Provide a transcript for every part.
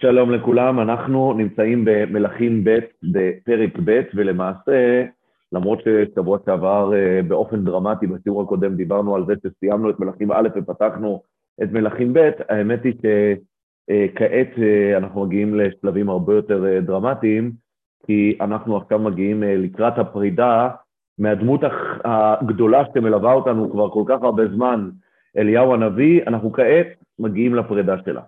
שלום לכולם, אנחנו נמצאים במלכים ב' בפרק ב', ולמעשה, למרות ששבוע שעבר אה, באופן דרמטי בשיעור הקודם דיברנו על זה שסיימנו את מלכים א' ופתחנו את מלכים ב', האמת היא שכעת אה, אנחנו מגיעים לשלבים הרבה יותר אה, דרמטיים, כי אנחנו עכשיו מגיעים לקראת הפרידה מהדמות הגדולה שמלווה אותנו כבר כל כך הרבה זמן, אליהו הנביא, אנחנו כעת מגיעים לפרידה שלה.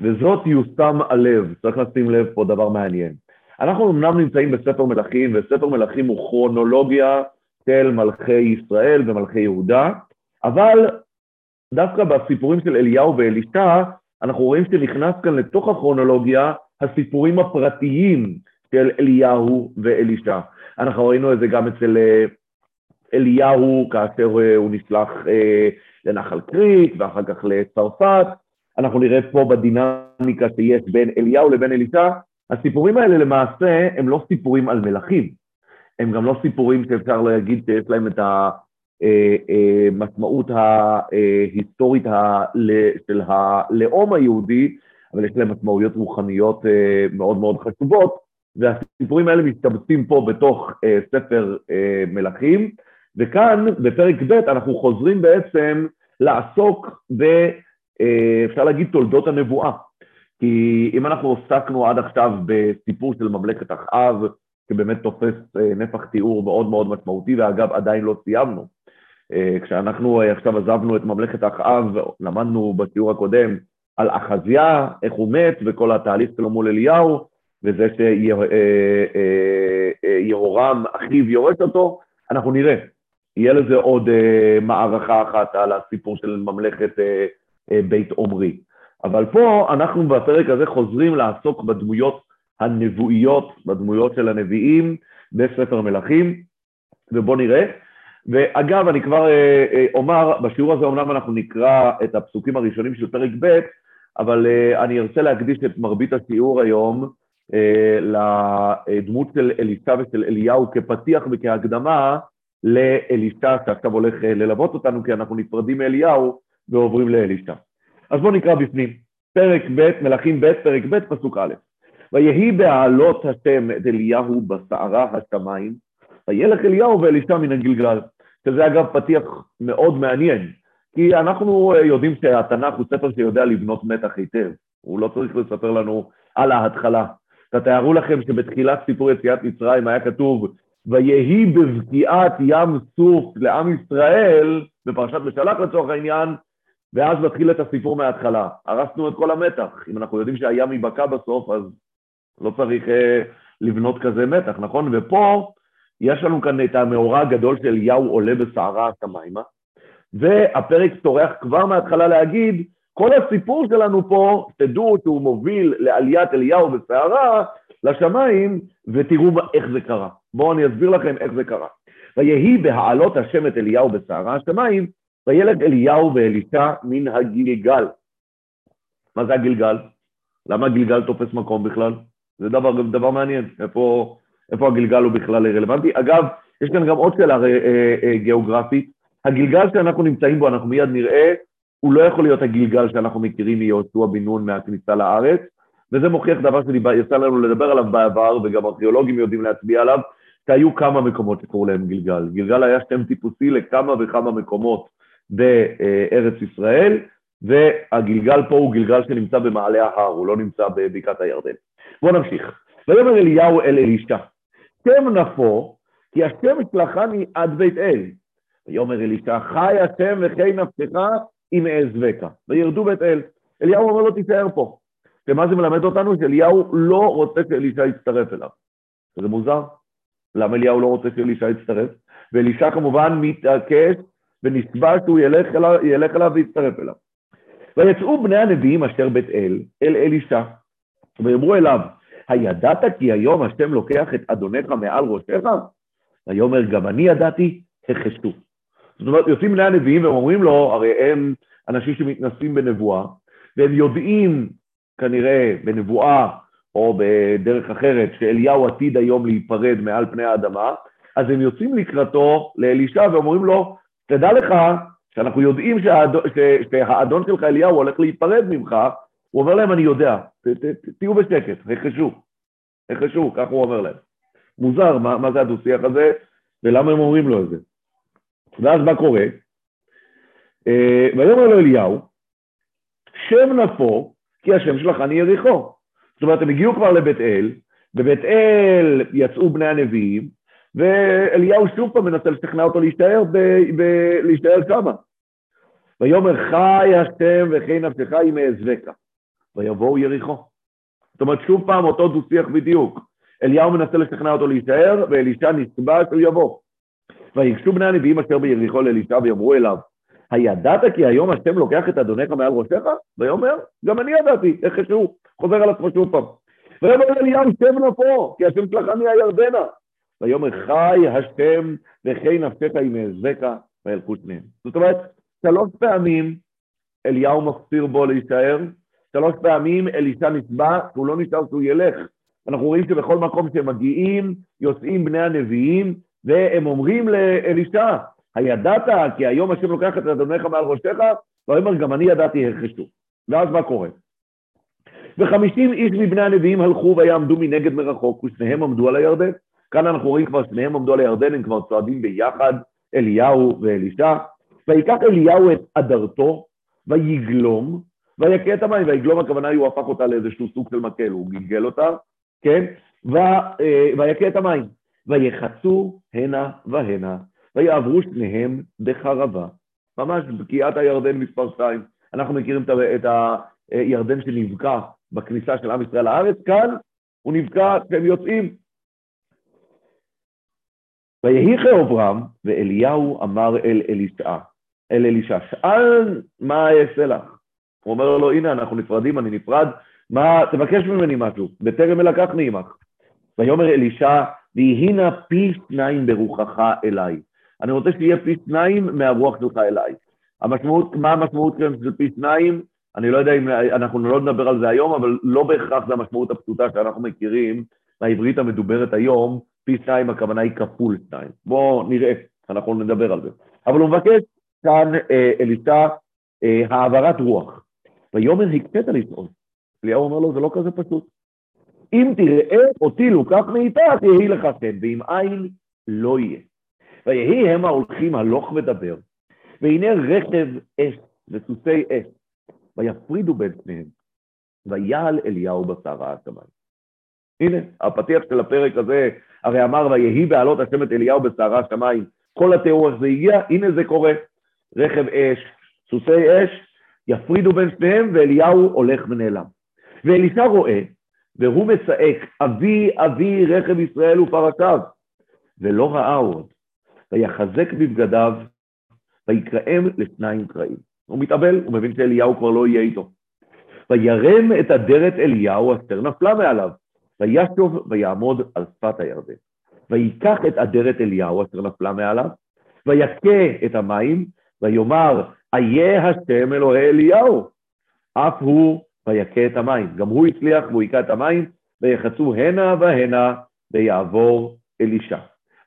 וזאת יושם הלב, צריך לשים לב פה דבר מעניין. אנחנו אמנם נמצאים בספר מלכים, וספר מלכים הוא כרונולוגיה של מלכי ישראל ומלכי יהודה, אבל דווקא בסיפורים של אליהו ואלישע, אנחנו רואים שנכנס כאן לתוך הכרונולוגיה הסיפורים הפרטיים של אליהו ואלישע. אנחנו ראינו את זה גם אצל אה, אליהו, כאשר אה, הוא נשלח אה, לנחל קריק ואחר כך לצרפת, אנחנו נראה פה בדינמיקה שיש בין אליהו לבין אלישע, הסיפורים האלה למעשה הם לא סיפורים על מלכים, הם גם לא סיפורים שאפשר להגיד שיש להם את המשמעות אה, אה, ההיסטורית של הלאום היהודי, אבל יש להם משמעויות רוחניות אה, מאוד מאוד חשובות, והסיפורים האלה מסתבצים פה בתוך ספר מלכים, וכאן בפרק ב' אנחנו חוזרים בעצם לעסוק ב... אה, אפשר להגיד תולדות הנבואה. כי אם אנחנו עסקנו עד עכשיו בסיפור של ממלכת אחאב, שבאמת תופס אה, נפח תיאור מאוד מאוד משמעותי, ואגב, עדיין לא סיימנו. אה, כשאנחנו עכשיו עזבנו את ממלכת אחאב, למדנו בשיעור הקודם על אחזיה, איך הוא מת, וכל התהליך שלו מול אליהו, וזה שיהורם, אחיו, יורש אותו, אנחנו נראה. יהיה לזה עוד מערכה אחת על הסיפור של ממלכת בית עומרי. אבל פה אנחנו בפרק הזה חוזרים לעסוק בדמויות הנבואיות, בדמויות של הנביאים בספר מלכים, ובואו נראה. ואגב, אני כבר אה, אה, אומר, בשיעור הזה אומנם אנחנו נקרא את הפסוקים הראשונים של פרק ב', אבל אני ארצה להקדיש את מרבית השיעור היום לדמות של אלישע ושל אליהו כפתיח וכהקדמה לאלישע שעכשיו הולך ללוות אותנו, כי אנחנו נפרדים מאליהו ועוברים לאלישע. אז בואו נקרא בפנים. פרק ב', מלכים ב', פרק ב', פסוק א'. ויהי בהעלות השם את אליהו בסערה השמיים, וילך אליהו ואלישע מן הגלגל. שזה אגב פתיח מאוד מעניין, כי אנחנו יודעים שהתנ"ך הוא ספר שיודע לבנות מתח היטב, הוא לא צריך לספר לנו על ההתחלה. תתארו לכם שבתחילת סיפור יציאת מצרים היה כתוב ויהי בבקיעת ים סוף לעם ישראל, בפרשת משלח לצורך העניין, ואז נתחיל את הסיפור מההתחלה. הרסנו את כל המתח. אם אנחנו יודעים שהים ייבקע בסוף, אז לא צריך אה, לבנות כזה מתח, נכון? ופה יש לנו כאן את המאורע הגדול של אליהו עולה בסערה השמיימה, והפרק טורח כבר מההתחלה להגיד, כל הסיפור שלנו פה, תדעו שהוא מוביל לעליית אליהו בסערה לשמיים, ותראו איך זה קרה. בואו אני אסביר לכם איך זה קרה. ויהי בהעלות השם את אליהו בסערה השמיים, וילד אליהו ואלישע מן הגלגל. מה זה הגלגל? למה הגלגל תופס מקום בכלל? זה דבר, דבר מעניין, איפה, איפה הגלגל הוא בכלל רלוונטי. אגב, יש כאן גם עוד שאלה אה, אה, אה, גיאוגרפית. הגלגל שאנחנו נמצאים בו, אנחנו מיד נראה, הוא לא יכול להיות הגלגל שאנחנו מכירים מיהושע בן נון מהכניסה לארץ, וזה מוכיח דבר שיצא לנו לדבר עליו בעבר, וגם ארכיאולוגים יודעים להצביע עליו, שהיו כמה מקומות שקראו להם גלגל. גלגל היה שם טיפוסי לכמה וכמה מקומות בארץ ישראל, והגלגל פה הוא גלגל שנמצא במעלה ההר, הוא לא נמצא בבקעת הירדן. בואו נמשיך. ויאמר אליהו אל אלישע, שם נפו, כי השם שלחני עד בית אל. ויאמר אלישע, חי השם וחי נפשך אם אעזבך. וירדו בית אל. אליהו אומר לו, תישאר פה. ומה זה מלמד אותנו? שאליהו לא רוצה שאלישע יצטרף אליו. זה מוזר. למה אליהו לא רוצה שאלישע יצטרף? ואלישע כמובן מתעקש ונשבע שהוא ילך אליו, ילך אליו ויצטרף אליו. ויצאו בני הנביאים אשר בית אל, אל אלישע, ויאמרו אליו, הידעת כי היום השם לוקח את אדונך מעל ראשיך? ויאמר, גם אני ידעתי, החשו. זאת אומרת, יוצאים בני הנביאים ואומרים לו, הרי הם אנשים שמתנסים בנבואה, והם יודעים כנראה בנבואה או בדרך אחרת שאליהו עתיד היום להיפרד מעל פני האדמה, אז הם יוצאים לקראתו לאלישע ואומרים לו, תדע לך שאנחנו יודעים שהאדון, שלך אליהו הולך להיפרד ממך, הוא אומר להם, אני יודע, תהיו בשקט, החשו, החשו, ככה הוא אומר להם. מוזר, מה, מה זה הדו-שיח הזה, ולמה הם אומרים לו את זה. ואז מה קורה? אה, ויאמר לו אליהו, שם נפו, כי השם שלחני יריחו. זאת אומרת, הם הגיעו כבר לבית אל, בבית אל יצאו בני הנביאים, ואליהו שוב פעם מנסה לשכנע אותו להישאר, ב, ב, להישאר שמה. ויאמר חי השם וכי נפשך אם אעזבקה, ויבואו יריחו. זאת אומרת, שוב פעם אותו דו-שיח בדיוק. אליהו מנסה לשכנע אותו להישאר, ואלישע נצבע שהוא יבוא. ויגשו בני הנביאים אשר ביריחו לאלישע ויאמרו אליו, הידעת כי היום השם לוקח את אדונך מעל ראשך? ויאמר, גם אני ידעתי, איך שהוא, חוזר על עצמו שוב פעם. ויאמר אליהו, שב נפו, כי השם שלחני הירדנה. ויאמר חי השם וכי נפשך עם אעזבקה וילכו שניהם. זאת אומרת, שלוש פעמים אליהו מפציר בו להישאר, שלוש פעמים אלישע נצבע, שהוא לא נשאר שהוא ילך. אנחנו רואים שבכל מקום שהם מגיעים, יוצאים בני הנביאים, והם אומרים לאלישע, הידעת כי היום השם לוקח את אדונך מעל ראשך? ויאמר גם אני ידעתי הרחשו. ואז מה קורה? וחמישים איש מבני הנביאים הלכו ויעמדו מנגד מרחוק, ושניהם עמדו על הירדן. כאן אנחנו רואים כבר שניהם עמדו על הירדן, הם כבר צועדים ביחד, אליהו ואלישע. ויקח אליהו את אדרתו, ויגלום, ויכה את המים, ויגלום הכוונה היא הוא הפך אותה לאיזשהו סוג של מקל, הוא גלגל אותה, כן? אה, ויכה את המים, ויחצו הנה והנה, ויעברו שניהם בחרבה. ממש בקיעת הירדן מספר 2. אנחנו מכירים את הירדן שנבקע בכניסה של עם ישראל לארץ, כאן הוא נבקע כשהם יוצאים. ויהי כאוברם, ואליהו אמר אל אלישע, אל אלישע, שאל מה אעשה לך? הוא אומר לו, הנה, אנחנו נפרדים, אני נפרד, מה, תבקש ממני משהו, בטרם אלקחני עמך. ויאמר אלישע, ויהי נא פי שניים ברוחך אליי. אני רוצה שיהיה פי שניים מהרוח שלך אליי. המשמעות, מה המשמעות כאן של פי שניים? אני לא יודע אם, אנחנו לא נדבר על זה היום, אבל לא בהכרח זה המשמעות הפשוטה שאנחנו מכירים מהעברית המדוברת היום, פי שניים הכוונה היא כפול שניים. בואו נראה, אנחנו נדבר על זה. אבל הוא מבקש כאן אה, אלישע אה, העברת רוח. ויאמר הקפאת לשאול. אליהו אומר לו, זה לא כזה פשוט. אם תראה אותי לוקח מאיתך, יהי לך כן, ואם אין, לא יהיה. ויהי הם ההולכים הלוך ודבר, והנה רכב אש וסוסי אש, ויפרידו בין שניהם, ויעל אליהו בסערה השמיים. הנה, הפתיח של הפרק הזה, הרי אמר, ויהי בעלות השם את אליהו בסערה השמיים. כל התיאור איך זה הגיע, הנה זה קורה. רכב אש, סוסי אש, יפרידו בין שניהם, ואליהו הולך ונעלם. ואלישע רואה, והוא מצעק, אבי אבי רכב ישראל ופרשיו, ולא ראה עוד. ויחזק בבגדיו, ויקראם לשניים קרעים. הוא מתאבל, הוא מבין שאליהו כבר לא יהיה איתו. וירם את אדרת אליהו אשר נפלה מעליו, וישוב ויעמוד על שפת הירדן. ויקח את אדרת אליהו אשר נפלה מעליו, ויכה את המים, ויאמר, איה השם אלוהי אליהו. אף הוא ויכה את המים. גם הוא הצליח והוא היכה את המים, ויחצו הנה והנה, ויעבור אלישע.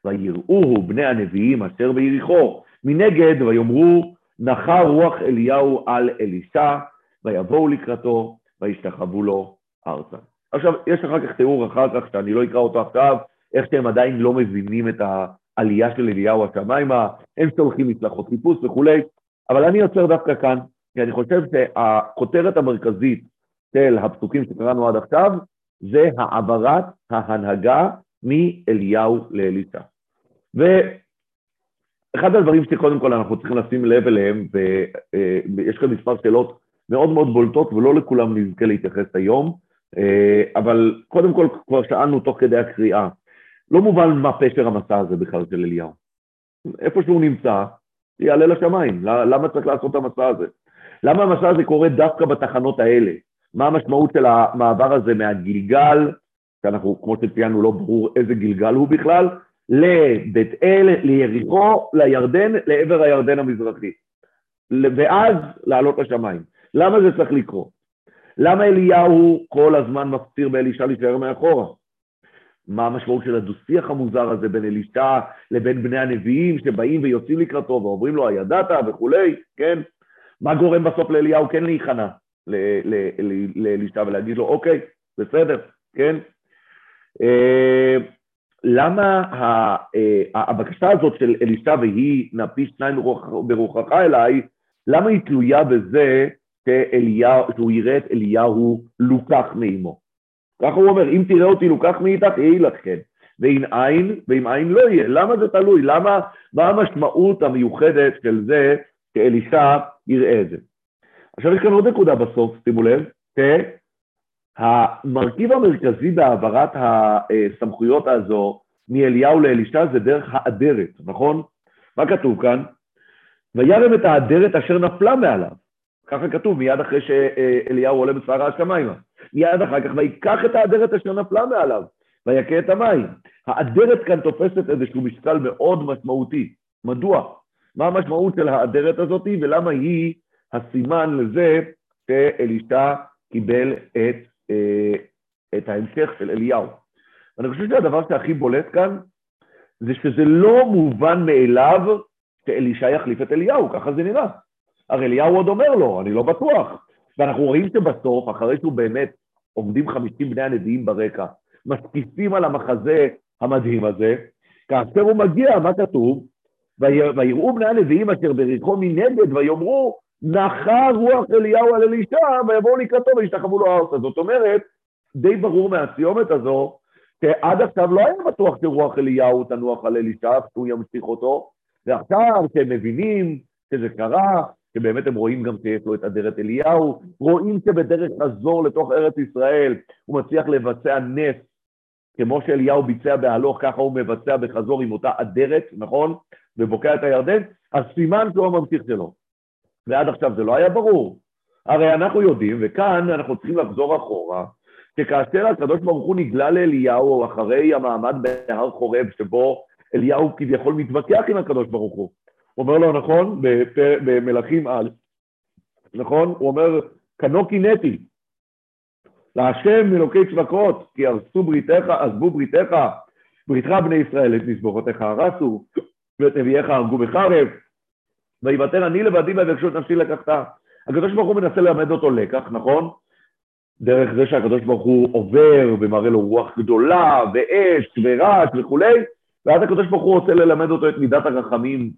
ויראוהו בני הנביאים אשר ביריחו מנגד, ויאמרו, נחה רוח אליהו על אלישע, ויבואו לקראתו, וישתחוו לו ארצה. עכשיו, יש אחר כך תיאור אחר כך, שאני לא אקרא אותו עכשיו, איך שהם עדיין לא מבינים את העלייה של אליהו השמיימה, הם שולחים מצלחות חיפוש וכולי, אבל אני עוצר דווקא כאן, כי אני חושב שהכותרת המרכזית של הפסוקים שקראנו עד עכשיו, זה העברת ההנהגה מאליהו לאלישע. ואחד הדברים שקודם כל אנחנו צריכים לשים לב אליהם, ויש כאן מספר שאלות מאוד מאוד בולטות ולא לכולם נזכה להתייחס היום, אבל קודם כל כבר שאלנו תוך כדי הקריאה, לא מובן מה פשר המסע הזה בכלל של אליהו. איפה שהוא נמצא, יעלה לשמיים, למה צריך לעשות את המסע הזה? למה המסע הזה קורה דווקא בתחנות האלה? מה המשמעות של המעבר הזה מהגלגל, שאנחנו, כמו שציינו, לא ברור איזה גלגל הוא בכלל, לבית אל, ליריחו, לירדן, לעבר הירדן המזרחי. ואז לעלות לשמיים. למה זה צריך לקרות? למה אליהו כל הזמן מפציר באלישע להישאר מאחורה? מה המשמעות של הדו-שיח המוזר הזה בין אלישע לבין בני הנביאים שבאים ויוצאים לקראתו ואומרים לו הידעת וכולי, כן? מה גורם בסוף לאליהו כן להיכנע? לאלישע ולהגיד לו, אוקיי, בסדר, כן? אה, למה אה, הבקשה הזאת של אלישע והיא נפי שניים ברוחך אליי, למה היא תלויה בזה שאליהו, שהוא יראה את אליהו לוקח מאימו? ככה הוא אומר, אם תראה אותי לוקח מאיתך, יהי לך כן. ואם אין, ואם אין לא יהיה. למה זה תלוי? למה, מה המשמעות המיוחדת של זה שאלישע יראה את זה? עכשיו יש כאן עוד נקודה בסוף, שימו לב, המרכיב המרכזי בהעברת הסמכויות הזו מאליהו לאלישע זה דרך האדרת, נכון? מה כתוב כאן? וירם את האדרת אשר נפלה מעליו. ככה כתוב מיד אחרי שאליהו עולה בסערה השמיימה. מיד אחר כך ויקח את האדרת אשר נפלה מעליו, ויכה את המים. האדרת כאן תופסת איזשהו משקל מאוד משמעותי. מדוע? מה המשמעות של האדרת הזאת ולמה היא הסימן לזה שאלישע קיבל את, אה, את ההמשך של אליהו. ואני חושב שהדבר שהכי בולט כאן זה שזה לא מובן מאליו שאלישע יחליף את אליהו, ככה זה נראה. הרי אליהו עוד אומר לו, אני לא בטוח. ואנחנו רואים שבסוף, אחרי שהוא באמת עומדים חמישים בני הנביאים ברקע, משקיפים על המחזה המדהים הזה, כאשר הוא מגיע, מה כתוב? ויראו בני הנביאים אשר בריחו מנגד ויאמרו נחה רוח אליהו על אלישע ויבואו לקראתו וישתחוו לו ארצה. זאת אומרת, די ברור מהסיומת הזו, שעד עכשיו לא היה בטוח שרוח אליהו תנוח על אלישע, שהוא ימשיך אותו, ועכשיו שהם מבינים שזה קרה, שבאמת הם רואים גם שיש לו את אדרת אליהו, רואים שבדרך חזור לתוך ארץ ישראל הוא מצליח לבצע נס, כמו שאליהו ביצע בהלוך, ככה הוא מבצע בחזור עם אותה אדרת, נכון? ובוקע את הירדן, אז סימן שהוא הממשיך שלו. ועד עכשיו זה לא היה ברור. הרי אנחנו יודעים, וכאן אנחנו צריכים לחזור אחורה, שכאשר הקדוש ברוך הוא נגלה לאליהו אחרי המעמד בהר חורב, שבו אליהו כביכול מתווכח עם הקדוש ברוך הוא, אומר לו, נכון, במלכים א', נכון? הוא אומר, כנו קינאתי, להשם אלוקי צבקות, כי הרסו בריתך, עזבו בריתך, בריתך בני ישראל, את מזבחותיך הרסו, ואת נביאיך הרגו בחרב, ויוותר אני לבדי ויבקשו את נפשי לקחתה. הקדוש ברוך הוא מנסה ללמד אותו לקח, נכון? דרך זה שהקדוש ברוך הוא עובר ומראה לו רוח גדולה ואש ורעש וכולי, ואז הקדוש ברוך הוא רוצה ללמד אותו את מידת הרחמים,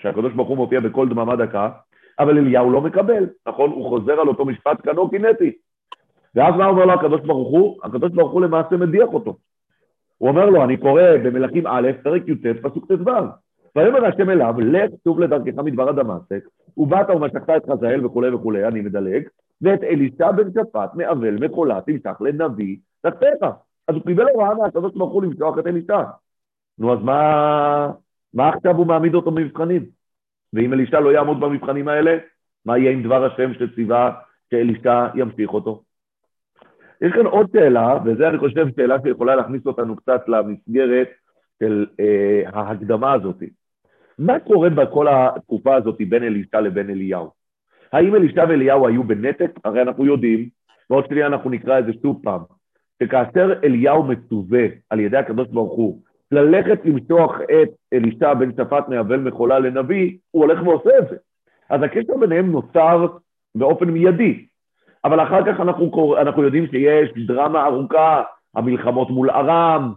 שהקדוש ברוך הוא מופיע בכל דממה דקה, אבל אליהו לא מקבל, נכון? הוא חוזר על אותו משפט כנו קינטי. ואז מה אומר לו הקדוש ברוך הוא? הקדוש ברוך הוא למעשה מדיח אותו. הוא אומר לו, אני קורא במלכים א', פרק י"ט, פסוק ט"ו. ויאמר השם אליו, לך שוב לדרכך מדבר הדמשק, ובאת ומשכת את חזאל וכולי וכולי, אני מדלג, ואת אלישע בן שפט מאבל מחולה תמשך לנביא תחתיך. אז הוא קיבל הוראה מהקדוש ברוך הוא למשוח את אלישע. נו, אז מה, מה עכשיו הוא מעמיד אותו במבחנים? ואם אלישע לא יעמוד במבחנים האלה, מה יהיה עם דבר השם שציווה שאלישע ימשיך אותו? יש כאן עוד שאלה, וזה אני חושב שאלה שיכולה להכניס אותנו קצת למסגרת של אה, ההקדמה הזאת. מה קורה בכל התקופה הזאת בין אלישע לבין אליהו? האם אלישע ואליהו היו בנתק? הרי אנחנו יודעים, ועוד שנייה אנחנו נקרא את זה שוב פעם, שכאשר אליהו מצווה על ידי הקדוש ברוך הוא ללכת למשוח את אלישע בן שפט מאבל מחולה לנביא, הוא הולך ועושה את זה. אז הקשר ביניהם נוצר באופן מיידי. אבל אחר כך אנחנו, קור... אנחנו יודעים שיש דרמה ארוכה, המלחמות מול ארם,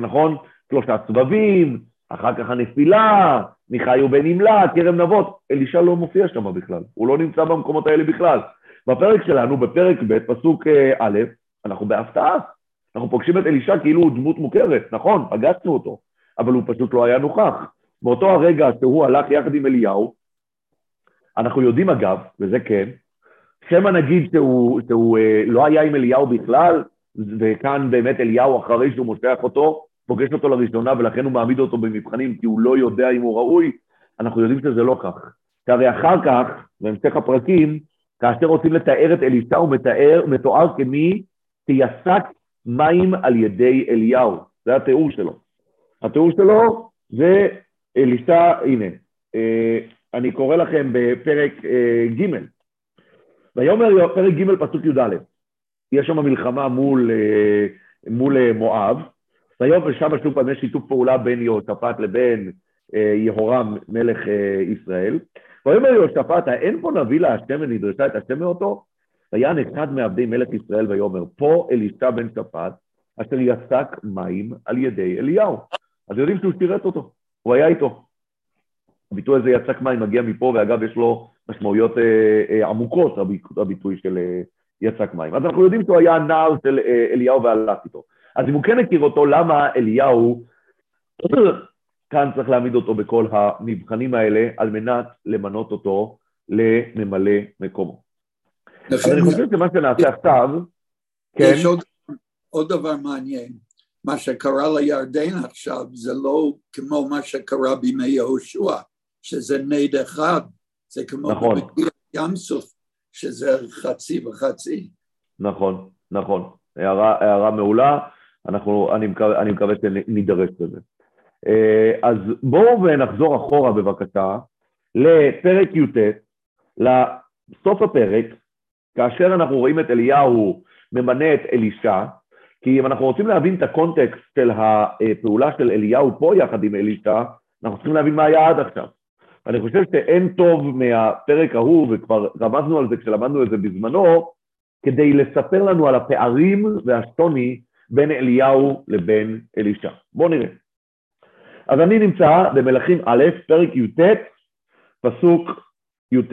נכון? שלושה סבבים, אחר כך הנפילה, מיכאי ובן נמלה, כרם נבות. אלישע לא מופיע שם בכלל, הוא לא נמצא במקומות האלה בכלל. בפרק שלנו, בפרק ב', פסוק אה, א', אנחנו בהפתעה. אנחנו פוגשים את אלישע כאילו הוא דמות מוכרת, נכון, פגשנו אותו, אבל הוא פשוט לא היה נוכח. באותו הרגע שהוא הלך יחד עם אליהו, אנחנו יודעים אגב, וזה כן, שמא נגיד שהוא, שהוא אה, לא היה עם אליהו בכלל, וכאן באמת אליהו אחרי שהוא מושך אותו, פוגש אותו לראשונה ולכן הוא מעמיד אותו במבחנים כי הוא לא יודע אם הוא ראוי, אנחנו יודעים שזה לא כך. כי הרי אחר כך, בהמשך הפרקים, כאשר רוצים לתאר את אלישע הוא מתאר, מתואר כמי שיסק מים על ידי אליהו, זה התיאור שלו. התיאור שלו זה אלישע, הנה, אה, אני קורא לכם בפרק אה, ג' ויאמר פרק ג' פסוק י"א, יש שם מלחמה מול, אה, מול מואב, ויאמר שם שוב פעם יש שיתוף פעולה בין יהושפט לבין יהורם מלך ישראל. ויאמר יהושפט, האין פה נביא להשם ונדרשה את השם מאותו? ויען אחד מעבדי מלך ישראל ויאמר, פה אלישע בן שפט, אשר יצק מים על ידי אליהו. אז יודעים שהוא שירת אותו, הוא היה איתו. הביטוי הזה יצק מים מגיע מפה, ואגב, יש לו משמעויות אה, אה, עמוקות, הביטוי של אה, יצק מים. אז אנחנו יודעים שהוא היה נער של אה, אליהו והלך איתו. אז אם הוא כן הכיר אותו, למה אליהו, כאן צריך להעמיד אותו בכל המבחנים האלה, על מנת למנות אותו לממלא מקומו. אז אני חושב שמה שנעשה עכשיו, כן. יש עוד, עוד דבר מעניין. מה שקרה לירדן עכשיו זה לא כמו מה שקרה בימי יהושע, שזה נד אחד, זה כמו נכון. ים סוף, שזה חצי וחצי. נכון, נכון. הערה, הערה מעולה, אנחנו, אני, מקווה, אני מקווה שנידרש לזה. אה, אז בואו ונחזור אחורה בבקשה לפרק י"ט, לסוף הפרק, כאשר אנחנו רואים את אליהו ממנה את אלישע, כי אם אנחנו רוצים להבין את הקונטקסט של הפעולה של אליהו פה יחד עם אלישע, אנחנו צריכים להבין מה היה עד עכשיו. אני חושב שאין טוב מהפרק ההוא, וכבר רמזנו על זה כשלמדנו את זה בזמנו, כדי לספר לנו על הפערים והשוני בין אליהו לבין אלישע. בואו נראה. אז אני נמצא במלכים א', פרק י"ט, פסוק י"ט.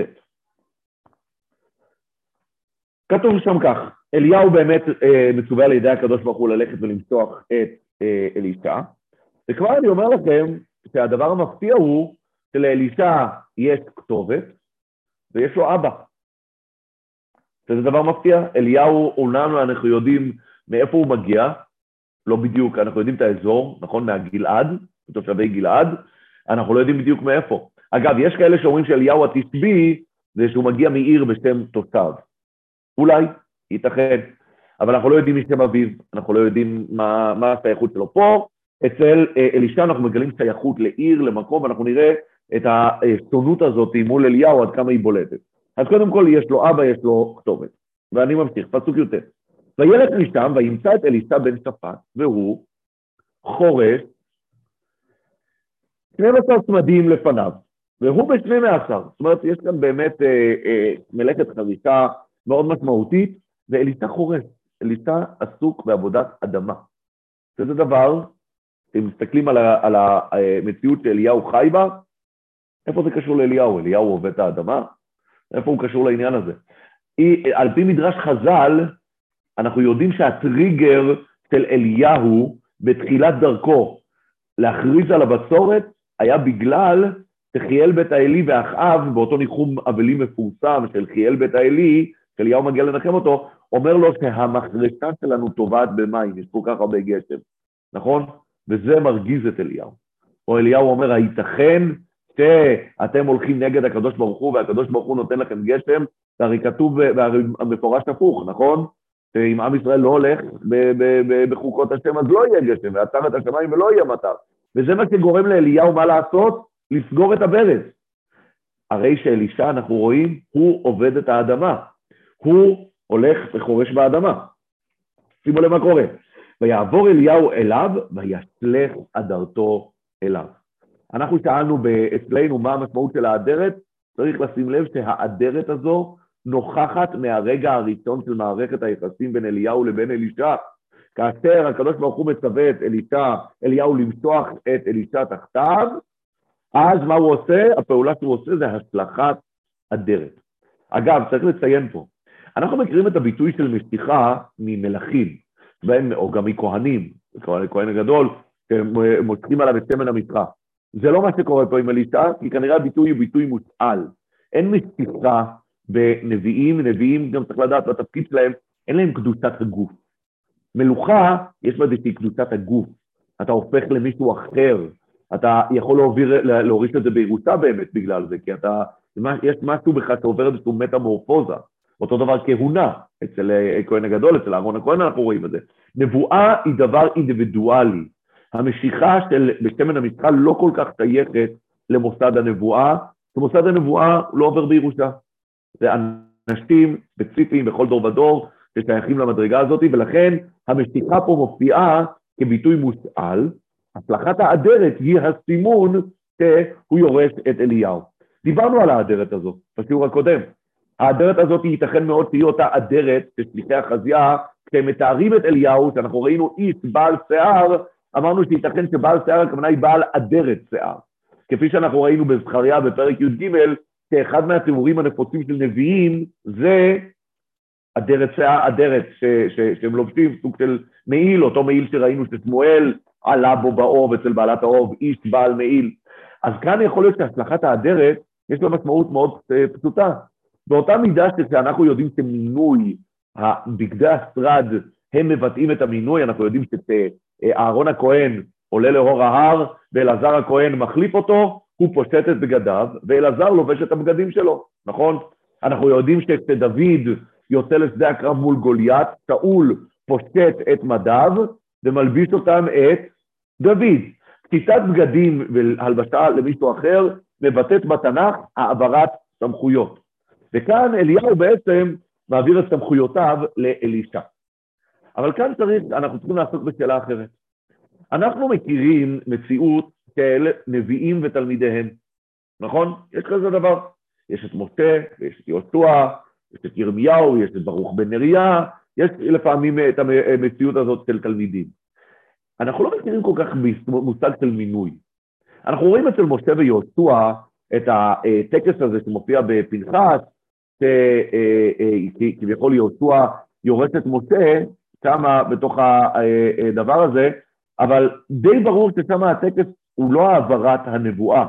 כתוב שם כך, אליהו באמת אה, מצווה על ידי הקדוש ברוך הוא ללכת ולמסוח את אה, אלישע, וכבר אני אומר לכם שהדבר המפתיע הוא שלאלישע יש כתובת ויש לו אבא. וזה דבר מפתיע, אליהו, אומנם אנחנו יודעים מאיפה הוא מגיע, לא בדיוק, אנחנו יודעים את האזור, נכון? מהגלעד, תושבי גלעד, אנחנו לא יודעים בדיוק מאיפה. אגב, יש כאלה שאומרים שאליהו התשבי זה שהוא מגיע מעיר בשם תושב. אולי, ייתכן, אבל אנחנו לא יודעים מי שם אביו, אנחנו לא יודעים מה, השייכות שלו. פה, אצל אה, אלישע אנחנו מגלים שייכות לעיר, למקום, ואנחנו נראה את השונות הזאת מול אליהו, עד כמה היא בולטת. אז קודם כל, יש לו אבא, יש לו כתובת. ואני ממשיך, פסוק י"ט. וילך משם וימצא את אלישע בן שפט, והוא חורש 12 צמדים לפניו, והוא ב-12. זאת אומרת, יש כאן באמת אה, אה, מלאכת חרישה מאוד משמעותית, ואלישע חורש. אלישע עסוק בעבודת אדמה. שזה דבר, אם מסתכלים על, על המציאות שאליהו חי בה, איפה זה קשור לאליהו? אליהו עובד את האדמה? איפה הוא קשור לעניין הזה? על פי מדרש חז"ל, אנחנו יודעים שהטריגר של אליהו בתחילת דרכו להכריז על הבצורת היה בגלל שחיאל בית האלי ואחאב, באותו ניחום אבלים מפורסם של חיאל בית האלי, שאליהו מגיע לנחם אותו, אומר לו שהמחרשה שלנו טובעת במים, יש כל כך הרבה גשם, נכון? וזה מרגיז את אליהו. או אליהו אומר, הייתכן שאתם הולכים נגד הקדוש ברוך הוא והקדוש ברוך הוא נותן לכם גשם, זה הרי כתוב, והרי המפורש הפוך, נכון? שאם עם ישראל לא הולך בחוקות השם, אז לא יהיה גשם, ועצר את השמיים ולא יהיה מטר. וזה מה שגורם לאליהו מה לעשות? לסגור את הברז. הרי שאלישע, אנחנו רואים, הוא עובד את האדמה. הוא הולך וחורש באדמה. שימו לב מה קורה. ויעבור אליהו אליו, וישלך אדרתו אליו. אנחנו שאלנו אצלנו מה המשמעות של האדרת, צריך לשים לב שהאדרת הזו נוכחת מהרגע הראשון של מערכת היחסים בין אליהו לבין אלישע. כאשר הקדוש ברוך הוא מצווה את אלישע, אליהו למסוח את אלישע תחתיו, אז מה הוא עושה? הפעולה שהוא עושה זה השלכת אדרת. אגב, צריך לציין פה, אנחנו מכירים את הביטוי של משיכה ממלכים, או גם מכהנים, כהן הגדול, שמושכים עליו את שמן המתחה. זה לא מה שקורה פה עם אלישע, כי כנראה הביטוי הוא ביטוי מושאל. אין משיכה בנביאים, נביאים גם צריך לדעת בתפקיד שלהם, אין להם קדושת הגוף. מלוכה, יש בה איזושהי קדושת הגוף. אתה הופך למישהו אחר, אתה יכול להוביל, להוריש את זה בירושה באמת בגלל זה, כי אתה, יש משהו בך שעובר איזשהו מטמורפוזה. אותו דבר כהונה, אצל הכהן הגדול, אצל אהרון הכהן אנחנו רואים את זה. נבואה היא דבר אינדיבידואלי. המשיכה של בשמן המשחה לא כל כך שייכת למוסד הנבואה, ומוסד הנבואה לא עובר בירושה. זה אנשים ספציפיים בכל דור ודור ששייכים למדרגה הזאת, ולכן המשיכה פה מופיעה כביטוי מושאל, הצלחת האדרת היא הסימון שהוא יורש את אליהו. דיברנו על האדרת הזו בשיעור הקודם. האדרת הזאת ייתכן מאוד תהיה אותה אדרת ששליחי החזייה, כשהם מתארים את אליהו, שאנחנו ראינו איש בעל שיער, אמרנו שייתכן שבעל שיער הכוונה היא בעל אדרת שיער. כפי שאנחנו ראינו בזכריה בפרק י"ג, שאחד מהתיאורים הנפוצים של נביאים זה אדרת שיער, אדרת ש, ש, שהם לובשים, סוג של מעיל, אותו מעיל שראינו ששמואל עלה בו באוב אצל בעלת האוב, איש בעל מעיל. אז כאן יכול להיות שהצלחת האדרת, יש לה משמעות מאוד אה, פשוטה. באותה מידה שכשאנחנו יודעים שמינוי בגדי השרד הם מבטאים את המינוי, אנחנו יודעים שאהרון הכהן עולה לאור ההר, ואלעזר הכהן מחליף אותו, הוא פושט את בגדיו, ואלעזר לובש את הבגדים שלו, נכון? אנחנו יודעים שכשדוד יוצא לשדה הקרב מול גוליית, שאול פושט את מדיו ומלביש אותם את דוד. פתיתת בגדים והלבשה למישהו אחר מבטאת בתנ"ך העברת סמכויות. וכאן אליהו בעצם מעביר את סמכויותיו לאלישע. אבל כאן צריך, אנחנו צריכים לעסוק בשאלה אחרת. אנחנו מכירים מציאות של נביאים ותלמידיהם, נכון? יש כזה דבר. יש את משה, ויש את יהושע, יש את ירמיהו, יש את ברוך בן נריה, יש לפעמים את המציאות הזאת של תלמידים. אנחנו לא מכירים כל כך מושג של מינוי. אנחנו רואים אצל משה ויהושע את הטקס הזה שמופיע בפנחס, שכביכול יהושע יורש את משה שמה בתוך הדבר הזה, אבל די ברור ששם הטקס הוא לא העברת הנבואה,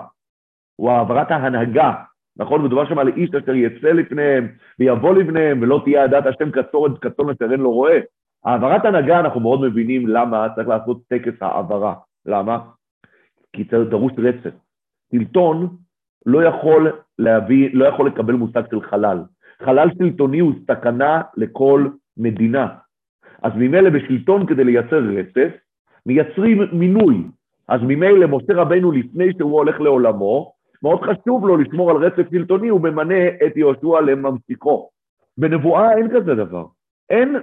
הוא העברת ההנהגה, נכון? מדובר שם על איש אשר יצא לפניהם ויבוא לפניהם ולא תהיה עדת השם כצורת כצאן אשר אין לו רואה. העברת הנהגה אנחנו מאוד מבינים למה צריך לעשות טקס העברה. למה? כי דרוש רצף. שלטון לא יכול להביא, לא יכול לקבל מושג של חלל. חלל שלטוני הוא סכנה לכל מדינה. אז ממילא בשלטון כדי לייצר רצף, מייצרים מינוי. אז ממילא משה רבנו לפני שהוא הולך לעולמו, מאוד חשוב לו לשמור על רצף שלטוני, הוא ממנה את יהושע לממשיכו. בנבואה אין כזה דבר. אין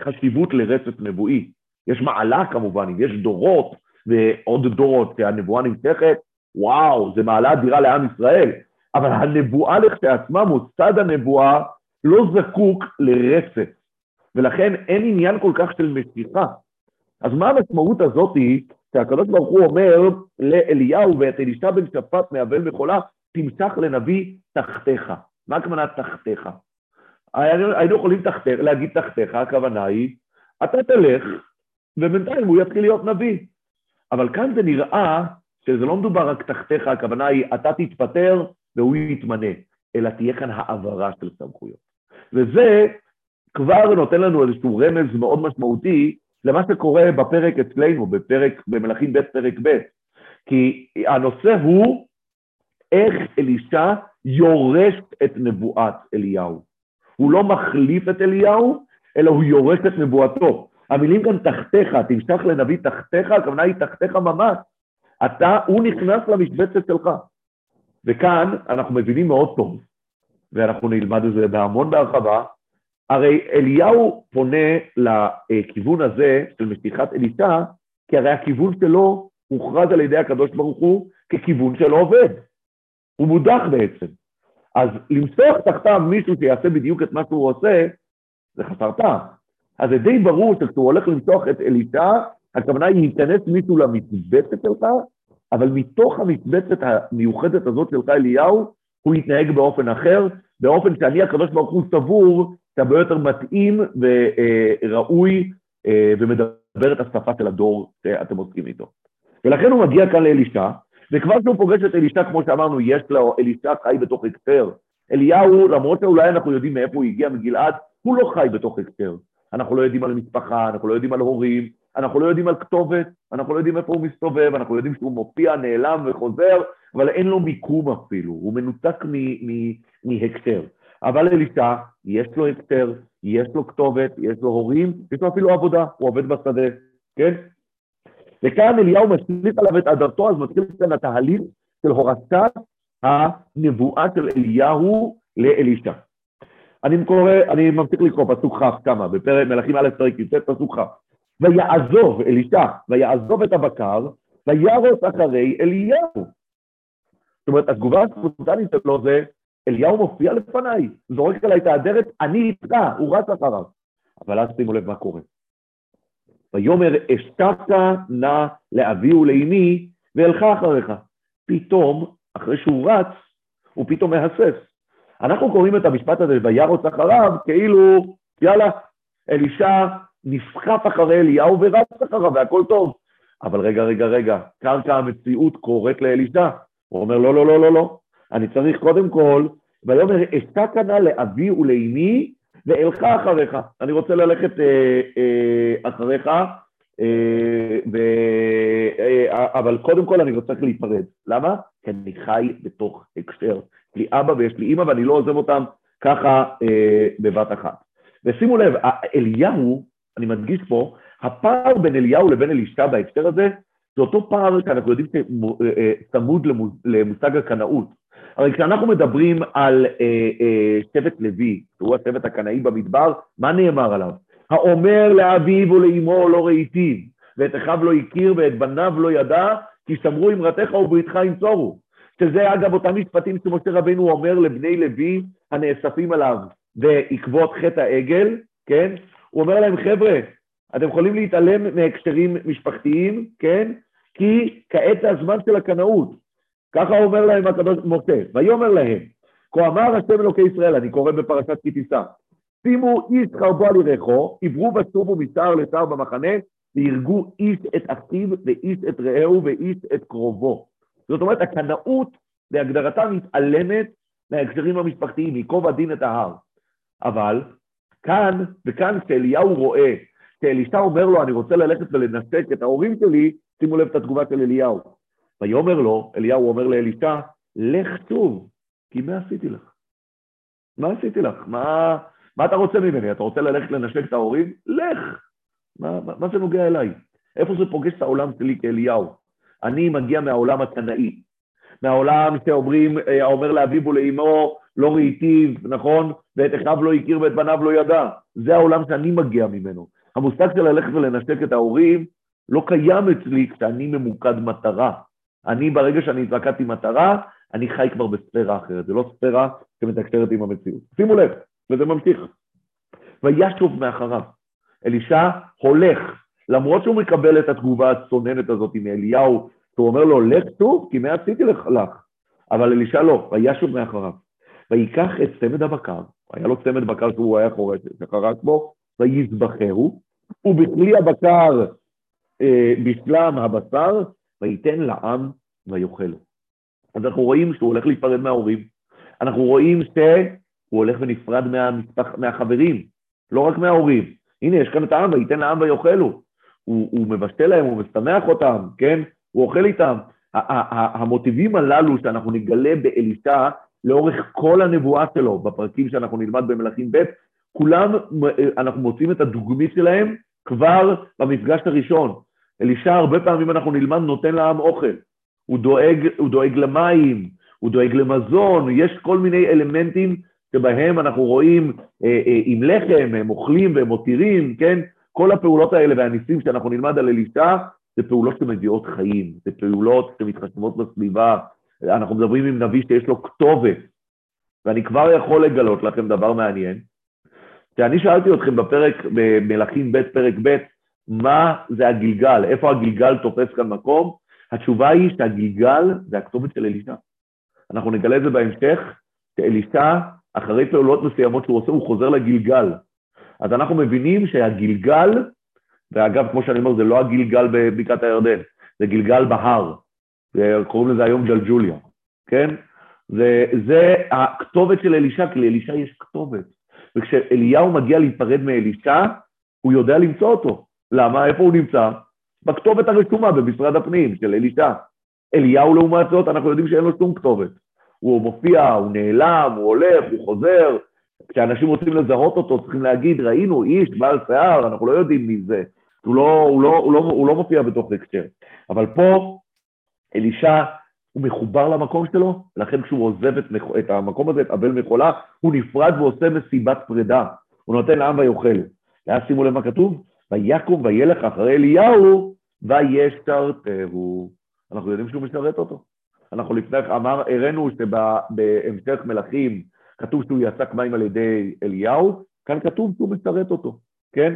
חשיבות לרצף נבואי. יש מעלה כמובן, אם יש דורות ועוד דורות שהנבואה נמשכת, וואו, זה מעלה אדירה לעם ישראל. אבל הנבואה לכשעצמה, מוסד הנבואה, לא זקוק לרצף. ולכן אין עניין כל כך של משיכה. אז מה המשמעות הזאת היא שהקדוש ברוך הוא אומר לאליהו ואת אלישע בן שפט מאבל מחולה, תמשך לנביא תחתיך. מה הכוונה תחתיך? היינו יכולים תחתיך, להגיד תחתיך, הכוונה היא, אתה תלך, ובינתיים הוא יתחיל להיות נביא. אבל כאן זה נראה שזה לא מדובר רק תחתיך, הכוונה היא, אתה תתפטר והוא יתמנה, אלא תהיה כאן העברה של סמכויות. וזה כבר נותן לנו איזשהו רמז מאוד משמעותי למה שקורה בפרק אצלנו, בפרק, במלכים ב' פרק ב', כי הנושא הוא איך אלישע יורש את נבואת אליהו. הוא לא מחליף את אליהו, אלא הוא יורש את נבואתו. המילים כאן תחתיך, תמשך לנביא תחתיך, הכוונה היא תחתיך ממש. אתה, הוא נכנס למשבצת שלך. וכאן אנחנו מבינים מאוד טוב, ואנחנו נלמד את זה בהמון בהרחבה, הרי אליהו פונה לכיוון הזה של משיכת אלישע, כי הרי הכיוון שלו הוכרז על ידי הקדוש ברוך הוא ככיוון שלא עובד. הוא מודח בעצם. אז למסוך תחתיו מישהו שיעשה בדיוק את מה שהוא עושה, זה חסר טעם. אז זה די ברור שכשהוא הולך למסוך את אלישע, הכוונה היא להיכנס מישהו למשבצת שלך, אבל מתוך המשבצת המיוחדת הזאת שלך, אליהו, הוא יתנהג באופן אחר, באופן שאני, הקדוש ברוך הוא, סבור שהרבה יותר מתאים וראוי אה, ומדבר את השפה של הדור שאתם עוסקים איתו. ולכן הוא מגיע כאן לאלישע, וכבר כשהוא פוגש את אלישע, כמו שאמרנו, יש לו, אלישע חי בתוך הקטר. אליהו, למרות שאולי אנחנו יודעים מאיפה הוא הגיע, מגלעד, הוא לא חי בתוך הקטר. אנחנו לא יודעים על משפחה, אנחנו לא יודעים על הורים, אנחנו לא יודעים על כתובת, אנחנו לא יודעים איפה הוא מסתובב, אנחנו יודעים שהוא מופיע, נעלם וחוזר, אבל אין לו מיקום אפילו, הוא מנותק מהקטר. אבל אלישע, יש לו הקטר, יש לו כתובת, יש לו הורים, יש לו אפילו עבודה, הוא עובד בשדה, כן? וכאן אליהו משליט עליו את אדרתו, אז מתחיל כאן התהליך של הורשת הנבואה של אליהו לאלישע. אני קורא, אני ממשיך לקרוא פסוק כ' כמה, בפרק מלכים א' פרק י"ט פסוק כ'. ויעזוב אלישע, ויעזוב את הבקר, וירוס אחרי אליהו. זאת אומרת, התגובה הספונטנית שלו זה, אליהו מופיע לפניי, זורק עליי את האדרת, אני איתך, הוא רץ אחריו. אבל אז שימו לב מה קורה. ויאמר אשתקת נא לאבי ולאמי ואלך אחריך. פתאום, אחרי שהוא רץ, הוא פתאום מהסס. אנחנו קוראים את המשפט הזה, וירוץ אחריו, כאילו, יאללה, אלישע נסחף אחרי אליהו ורץ אחריו, והכל טוב. אבל רגע, רגע, רגע, קרקע המציאות קוראת לאלישע. הוא אומר, לא, לא, לא, לא, לא. אני צריך קודם כל, ויאמר, אשתה כנה לאבי ולאמי, ואלך אחריך. אני רוצה ללכת אה, אה, אחריך, אה, ו... אה, אבל קודם כל אני רוצה להיפרד. למה? כי אני חי בתוך הקשר. יש לי אבא ויש לי אימא ואני לא עוזב אותם ככה אה, בבת אחת. ושימו לב, אליהו, אני מדגיש פה, הפער בין אליהו לבין אלישע בהקשר הזה, זה אותו פער שאנחנו יודעים שצמוד למושג הקנאות. הרי כשאנחנו מדברים על אה, אה, שבט לוי, שהוא השבט הקנאי במדבר, מה נאמר עליו? האומר לאביו ולאמו לא ראיתיו, ואת אחיו לא הכיר ואת בניו לא ידע, כי שמרו אמרתך ובריתך ימסורו. שזה אגב אותם משפטים שמשה רבנו אומר לבני לוי הנאספים עליו בעקבות חטא העגל, כן? הוא אומר להם, חבר'ה, אתם יכולים להתעלם מהקשרים משפחתיים, כן? כי כעת זה הזמן של הקנאות. ככה אומר להם הקדוש משה, ויאמר להם, כה אמר השם אלוקי ישראל, אני קורא בפרשת כי תישא, שימו איש חרבו על ירחו, עברו ושובו משער לשער במחנה, והרגו איש את אחיו ואיש את רעהו ואיש את קרובו. זאת אומרת, הקנאות בהגדרתה מתעלמת מההקשרים המשפחתיים, ייקוב הדין את ההר. אבל כאן, וכאן כשאליהו רואה, כשאלישע אומר לו, אני רוצה ללכת ולנשק את ההורים שלי, שימו לב את התגובה של אליהו. ויאמר לו, אליהו אומר לאלישע, לך שוב, כי מה עשיתי לך? מה עשיתי לך? מה, מה אתה רוצה ממני? אתה רוצה ללכת לנשק את ההורים? לך. מה, מה, מה זה נוגע אליי? איפה זה פוגש את העולם שלי כאליהו? אני מגיע מהעולם התנאי, מהעולם שאומרים, אה, האומר לאביו ולאמו, לא ראיתיו, נכון? ואת אחיו לא הכיר ואת בניו לא ידע. זה העולם שאני מגיע ממנו. המושג של ללכת ולנשק את ההורים לא קיים אצלי כשאני ממוקד מטרה. אני, ברגע שאני התרקדתי מטרה, אני חי כבר בספירה אחרת, זה לא ספירה שמתקשרת עם המציאות. שימו לב, וזה ממשיך. וישוב מאחריו. אלישע הולך, למרות שהוא מקבל את התגובה הצוננת הזאת מאליהו, שהוא אומר לו, לך שוב, כי מה עשיתי לך? אבל אלישע לא, וישוב מאחריו. ויקח את צמד הבקר, היה לו צמד בקר שהוא היה חורש, שחרק בו, ויזבחהו, ובכלי הבקר אה, בשלם הבשר, וייתן לעם ויאכלו. אז אנחנו רואים שהוא הולך להיפרד מההורים. אנחנו רואים שהוא הולך ונפרד מהמשפח, מהחברים, לא רק מההורים. הנה, יש כאן את העם, וייתן לעם ויאכלו. הוא, הוא מבשל להם, הוא משמח אותם, כן? הוא אוכל איתם. המוטיבים הללו שאנחנו נגלה באלישע לאורך כל הנבואה שלו, בפרקים שאנחנו נלמד במלכים ב', כולם, אנחנו מוצאים את הדוגמית שלהם כבר במפגש הראשון. אלישע, הרבה פעמים אנחנו נלמד, נותן לעם אוכל. הוא דואג, הוא דואג למים, הוא דואג למזון, יש כל מיני אלמנטים שבהם אנחנו רואים אה, אה, עם לחם, הם אוכלים והם מותירים, כן? כל הפעולות האלה והניסים שאנחנו נלמד על אלישע, זה פעולות שמביאות חיים, זה פעולות שמתחשבות בסביבה. אנחנו מדברים עם נביא שיש לו כתובת, ואני כבר יכול לגלות לכם דבר מעניין, שאני שאלתי אתכם בפרק, במלכים ב', פרק ב', מה זה הגלגל, איפה הגלגל תופס כאן מקום? התשובה היא שהגלגל זה הכתובת של אלישע. אנחנו נגלה את זה בהמשך, שאלישע, אחרי פעולות מסוימות שהוא עושה, הוא חוזר לגלגל. אז אנחנו מבינים שהגלגל, ואגב, כמו שאני אומר, זה לא הגלגל בבקעת הירדן, זה גלגל בהר, קוראים לזה היום ג'לג'וליה, כן? זה, זה הכתובת של אלישע, כי לאלישע יש כתובת. וכשאליהו מגיע להיפרד מאלישע, הוא יודע למצוא אותו. למה? איפה הוא נמצא? בכתובת הרשומה במשרד הפנים של אלישע. אליהו לעומת זאת, אנחנו יודעים שאין לו שום כתובת. הוא מופיע, הוא נעלם, הוא הולך, הוא חוזר. כשאנשים רוצים לזהות אותו, צריכים להגיד, ראינו איש בעל שיער, אנחנו לא יודעים מי זה. הוא לא, הוא לא, הוא לא, הוא לא מופיע בתוך הקשר. אבל פה, אלישע, הוא מחובר למקום שלו, ולכן כשהוא עוזב את, את המקום הזה, את אבל מחולה, הוא נפרד ועושה מסיבת פרידה. הוא נותן לעם ויאכל. ואז שימו לב מה כתוב, ויקום וילך אחרי אליהו, וישתרתהו. אנחנו יודעים שהוא משרת אותו. אנחנו לפני, אמר, הראינו שבהמשך מלכים כתוב שהוא יצק מים על ידי אליהו, כאן כתוב שהוא משרת אותו, כן?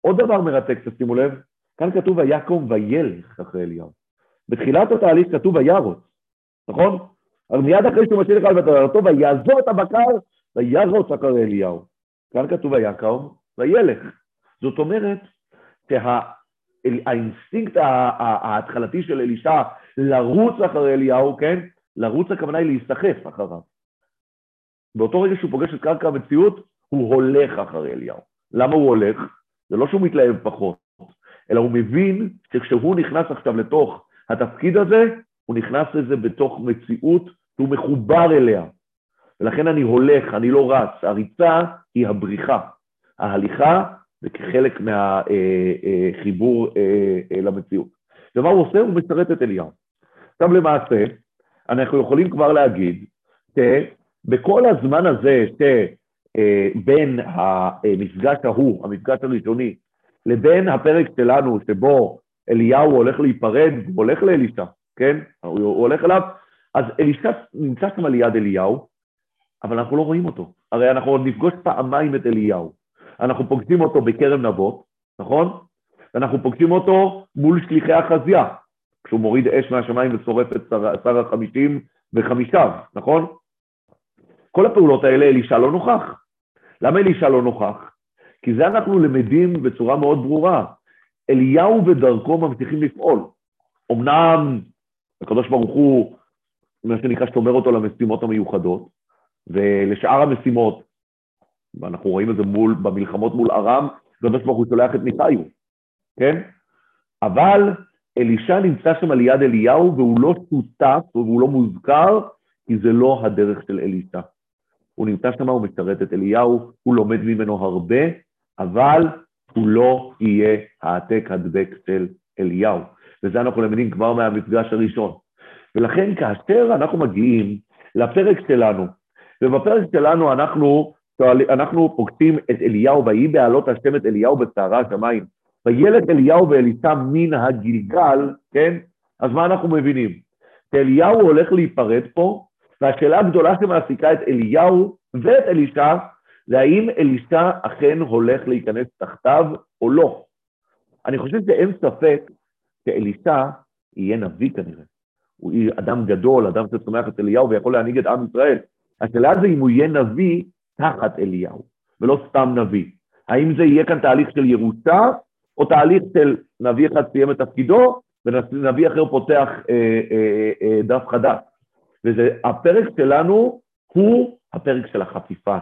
עוד דבר מרתק, תשימו לב, כאן כתוב ויקום וילך אחרי אליהו. בתחילת התהליך כתוב וירוץ, נכון? אבל מיד אחרי שהוא משליך עליו אדרתו, ויעזוב את הבקר וירוץ אחרי אליהו. כאן כתוב ויקום וילך. זאת אומרת שהאינסטינקט ההתחלתי של אלישע לרוץ אחרי אליהו, כן? לרוץ הכוונה היא להיסחף אחריו. באותו רגע שהוא פוגש את קרקע המציאות, הוא הולך אחרי אליהו. למה הוא הולך? זה לא שהוא מתלהב פחות, אלא הוא מבין שכשהוא נכנס עכשיו לתוך התפקיד הזה, הוא נכנס לזה בתוך מציאות שהוא מחובר אליה. ולכן אני הולך, אני לא רץ. הריצה היא הבריחה. ההליכה זה כחלק מהחיבור אה, אה, אה, למציאות. ומה הוא עושה? הוא משרת את אליהו. עכשיו למעשה, אנחנו יכולים כבר להגיד שבכל הזמן הזה שבין המפגש ההוא, המפגש הראשוני, לבין הפרק שלנו שבו אליהו הולך להיפרד, הוא הולך לאלישע, כן? הוא, הוא הולך אליו, אז אלישע נמצא שם על יד אליהו, אבל אנחנו לא רואים אותו. הרי אנחנו עוד נפגוש פעמיים את אליהו. אנחנו פוגשים אותו בכרם נבות, נכון? ואנחנו פוגשים אותו מול שליחי החזייה, כשהוא מוריד אש מהשמיים ושורף את שר החמישים וחמישיו, נכון? כל הפעולות האלה אלישע לא נוכח. למה אלישע לא נוכח? כי זה אנחנו למדים בצורה מאוד ברורה. אליהו ודרכו ממשיכים לפעול. אמנם הקדוש ברוך הוא, מה שנקרא, שומר אותו למשימות המיוחדות, ולשאר המשימות, ואנחנו רואים את זה מול, במלחמות מול ארם, הקדוש ברוך הוא שולח את מיכאיו, כן? אבל אלישע נמצא שם על יד אליהו והוא לא שותף והוא לא מוזכר, כי זה לא הדרך של אלישע. הוא נמצא שם, הוא משרת את אליהו, הוא לומד ממנו הרבה, אבל הוא לא יהיה העתק הדבק של אליהו. וזה אנחנו למדים כבר מהמפגש הראשון. ולכן כאשר אנחנו מגיעים לפרק שלנו, ובפרק שלנו אנחנו, אנחנו פוגשים את אליהו, ויהי בעלות השם את אליהו בסערה השמיים. וילד אליהו ואלישע מן הגלגל, כן? אז מה אנחנו מבינים? שאליהו הולך להיפרד פה, והשאלה הגדולה שמעסיקה את אליהו ואת אלישע, זה האם אלישע אכן הולך להיכנס תחתיו או לא. אני חושב שאין ספק שאלישע יהיה נביא כנראה. הוא יהיה אדם גדול, אדם שצומח את אליהו ויכול להנהיג את עם ישראל. השאלה זה אם הוא יהיה נביא תחת אליהו, ולא סתם נביא. האם זה יהיה כאן תהליך של ירושה, או תהליך של נביא אחד סיים את תפקידו, ונביא אחר פותח אה, אה, אה, דף חדש. והפרק שלנו הוא הפרק של החפיפה.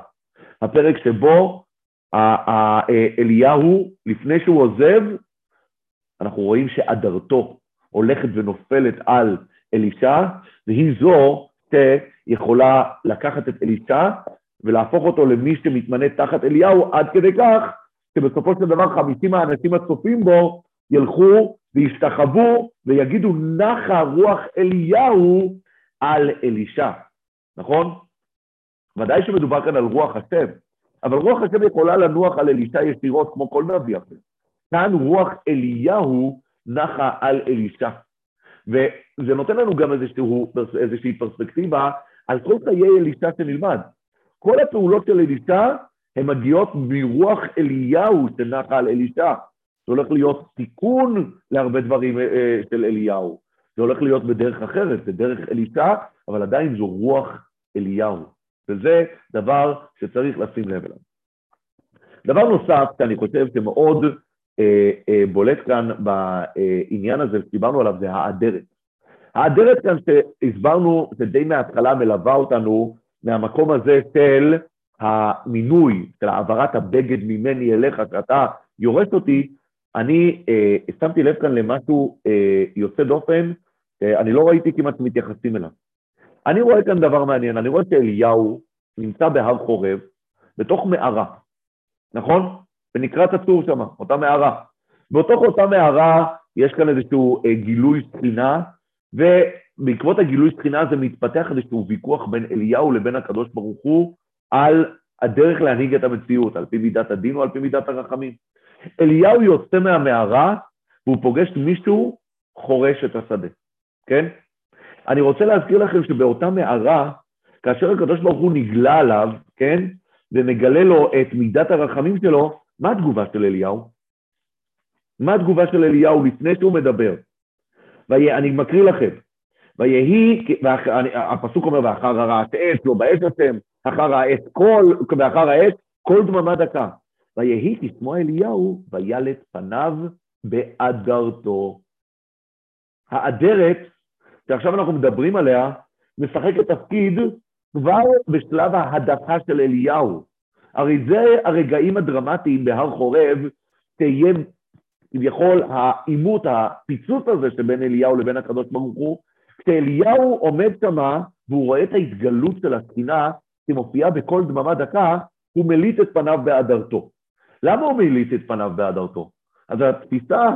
הפרק שבו אליהו, לפני שהוא עוזב, אנחנו רואים שאדרתו הולכת ונופלת על אלישע, והיא זו שיכולה לקחת את אלישע ולהפוך אותו למי שמתמנה תחת אליהו, עד כדי כך שבסופו של דבר חמישים האנשים הצופים בו ילכו וישתחוו ויגידו נחה רוח אליהו על אלישע, נכון? ודאי שמדובר כאן על רוח השם, אבל רוח השם יכולה לנוח על אלישע ישירות כמו כל נביא אחר. כאן רוח אליהו נחה על אלישע. וזה נותן לנו גם איזשהו, איזושהי פרספקטיבה על כל חיי אלישע שנלמד. כל הפעולות של אלישע הן מגיעות מרוח אליהו שנחה על אלישע. זה הולך להיות תיקון להרבה דברים אה, של אליהו. זה הולך להיות בדרך אחרת, בדרך אלישע, אבל עדיין זו רוח אליהו. וזה דבר שצריך לשים לב אליו. דבר נוסף שאני חושב שמאוד אה, אה, בולט כאן בעניין הזה שדיברנו עליו זה האדרת. האדרת כאן שהסברנו, זה די מההתחלה מלווה אותנו מהמקום הזה של המינוי, של העברת הבגד ממני אליך, שאתה יורש אותי, אני אה, שמתי לב כאן למשהו אה, יוצא דופן, אה, אני לא ראיתי כמעט שמתייחסים אליו. אני רואה כאן דבר מעניין, אני רואה שאליהו נמצא בהר חורב, בתוך מערה, נכון? ונקרא תצור שם, אותה מערה. בתוך אותה מערה יש כאן איזשהו אה, גילוי שכינה, ובעקבות הגילוי שכינה הזה מתפתח איזשהו ויכוח בין אליהו לבין הקדוש ברוך הוא על הדרך להנהיג את המציאות, על פי מידת הדין או על פי מידת הרחמים. אליהו יוצא מהמערה והוא פוגש מישהו חורש את השדה, כן? אני רוצה להזכיר לכם שבאותה מערה, כאשר הקדוש ברוך הוא נגלה עליו, כן, ומגלה לו את מידת הרחמים שלו, מה התגובה של אליהו? מה התגובה של אליהו לפני שהוא מדבר? ואני מקריא לכם. ויהי, הפסוק אומר, ואחר הרעת עץ, לא באש השם, אחר העץ כל, ואחר העץ כל דממה דקה. ויהי תשמוע אליהו, וילט פניו באדרתו. האדרת, שעכשיו אנחנו מדברים עליה, משחקת תפקיד כבר בשלב ההדחה של אליהו. הרי זה הרגעים הדרמטיים בהר חורב, תהיה כביכול העימות, הפיצוץ הזה שבין אליהו לבין הקדוש ברוך הוא, כשאליהו עומד שמה והוא רואה את ההתגלות של הספינה שמופיעה בכל דממה דקה, הוא מליט את פניו בהדרתו. למה הוא מליט את פניו בהדרתו? אז התפיסה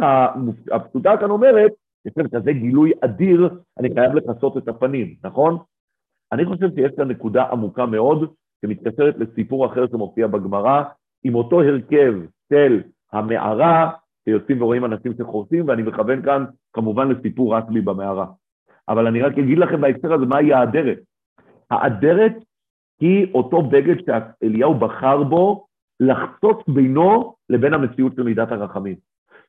הפשוטה כאן אומרת, יש כאן כזה גילוי אדיר, אני חייב לכסות את הפנים, נכון? אני חושב שיש כאן נקודה עמוקה מאוד, שמתקשרת לסיפור אחר שמופיע בגמרא, עם אותו הרכב של המערה, שיוצאים ורואים אנשים שחורסים, ואני מכוון כאן כמובן לסיפור רשב"י במערה. אבל אני רק אגיד לכם בהקשר הזה מהי האדרת. האדרת היא אותו בגד שאליהו בחר בו לחצות בינו לבין המציאות של מידת הרחמים.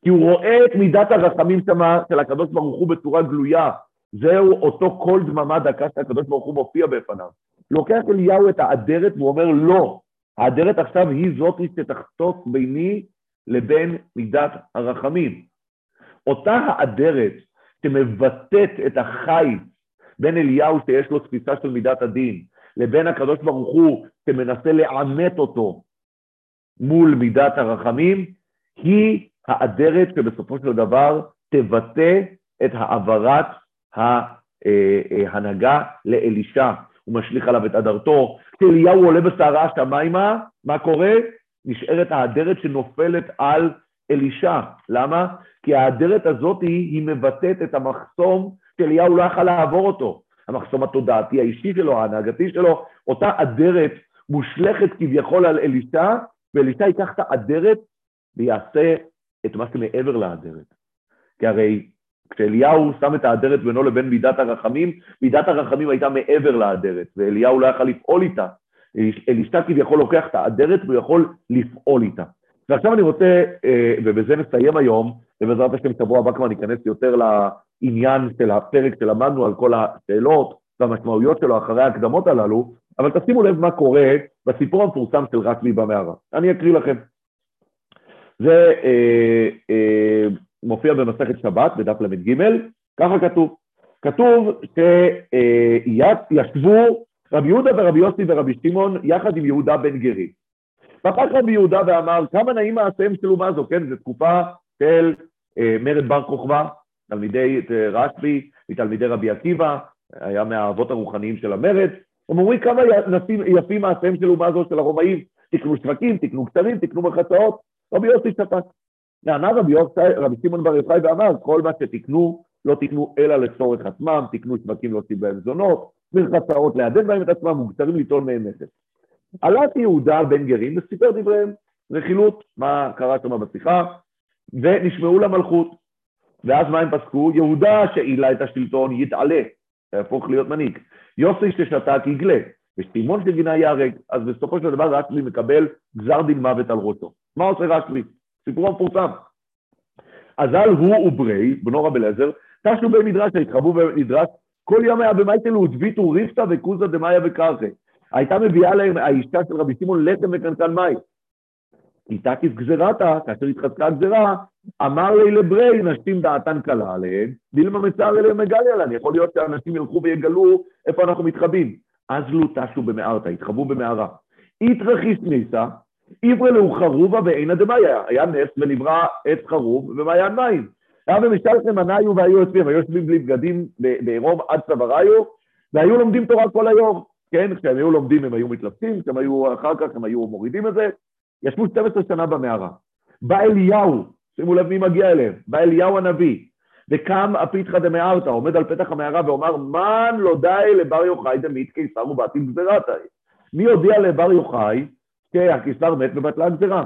כי הוא רואה את מידת הרחמים שמה של הקדוש ברוך הוא בצורה גלויה. זהו אותו קול דממה דקה שהקדוש ברוך הוא מופיע בפניו. לוקח אליהו את האדרת והוא אומר לא, האדרת עכשיו היא זאת שתחצות ביני לבין מידת הרחמים. אותה האדרת שמבטאת את החיץ בין אליהו שיש לו תפיסה של מידת הדין, לבין הקדוש ברוך הוא שמנסה לעמת אותו מול מידת הרחמים, היא האדרת שבסופו של דבר תבטא את העברת ההנהגה לאלישע. הוא משליך עליו את אדרתו. כשאליהו עולה בסערה השמיימה, מה קורה? נשארת האדרת שנופלת על אלישע. למה? כי האדרת הזאת היא מבטאת את המחסום שאליהו לא יכל לעבור אותו. המחסום התודעתי האישי שלו, ההנהגתי שלו, אותה אדרת מושלכת כביכול על אלישע, ואלישע ייקח את האדרת ויעשה את מה שמעבר לאדרת. כי הרי כשאליהו שם את האדרת בינו לבין מידת הרחמים, מידת הרחמים הייתה מעבר לאדרת, ואליהו לא יכל לפעול איתה. אלישע כביכול לוקח את האדרת והוא יכול לפעול איתה. ועכשיו אני רוצה, אה, ובזה נסיים היום, ובעזרת השם שבוע הבא כבר ניכנס יותר לעניין של הפרק שלמדנו על כל השאלות והמשמעויות שלו אחרי ההקדמות הללו, אבל תשימו לב מה קורה בסיפור המפורסם של רשב"י במערה. אני אקריא לכם. זה אה, אה, מופיע במסכת שבת, בדף ל"ג, ככה כתוב. כתוב שישבו רבי יהודה ורבי יוסי ורבי שמעון יחד עם יהודה בן גרי. פתח רבי יהודה ואמר, כמה נעים מעשיהם של אומה זו, כן? זו תקופה של אה, מרד בר כוכבא, תלמידי אה, רשב"י מתלמידי רבי עקיבא, היה מהאבות הרוחניים של המרד, הם אומרים כמה יפים, מעשיהם של אומה זו של הרומאים, תקנו שווקים, תקנו קצרים, תקנו מרחצאות, רבי יוסי שתק. נענה רבי, יוסי, רבי שמעון בר יוחאי ואמר, כל מה שתקנו, לא תקנו אלא לצורך עצמם, תקנו שווקים להוציא בהם זונות, מרחצאות לעדן בהם את עצמם, מוגתרים ליטול מהם נכס. עלת יהודה בן גרים וסיפר דבריהם, רכילות, מה קרה שם בשיחה, ונשמעו למלכות. ואז מה הם פסקו? יהודה שהעילה את השלטון יתעלה, יהפוך להיות מנהיג. יוסי ששתק יגלה, ושמעון שגינה ייהרג. אז בסופו של דבר רשב"י מקבל גזר דין מוות על ראשו. מה עושה רשב"י? סיפור המפורסם. אזל הוא וברי, בנו רב אליעזר, תשנו במדרש, התחבאו במדרש, כל ימיה במייטלו ודביתו ריפתא וכוזא דמאיה וקרחה. הייתה מביאה להם האישה של רבי שמעון לחם וקנקן מים. איתה כגזירתה, כאשר התחזקה הגזירה, אמר לי לברי, נשים דעתן קלה עליהן, דילמה מצער אליהם מגליה להן, יכול להיות שאנשים ילכו ויגלו איפה אנחנו מתחבאים. אז לא תשו במערתה, התחבאו במערה. איתרכיס ניסה, עברי לאו חרובה ואינה דמאיה, היה נס ונברא עץ חרוב ומעיין מים. היה במשתלכם עניו והיו יושבים, היו יושבים בלי בגדים בעירום עד צוואריו, והיו לומדים תורה כל היום. כן, כשהם היו לומדים הם היו מתלבטים, כשהם היו אחר כך הם היו מורידים את זה. ישבו 12 שנה במערה. בא אליהו, שימו לב מי מגיע אליהם, בא אליהו הנביא, וקם הפיתחא דמארתא, עומד על פתח המערה ואומר, מן לא די לבר יוחאי דמית קיסר ובאתי גזירתא. מי הודיע לבר יוחאי שהקיסר מת ובטלה גזירה?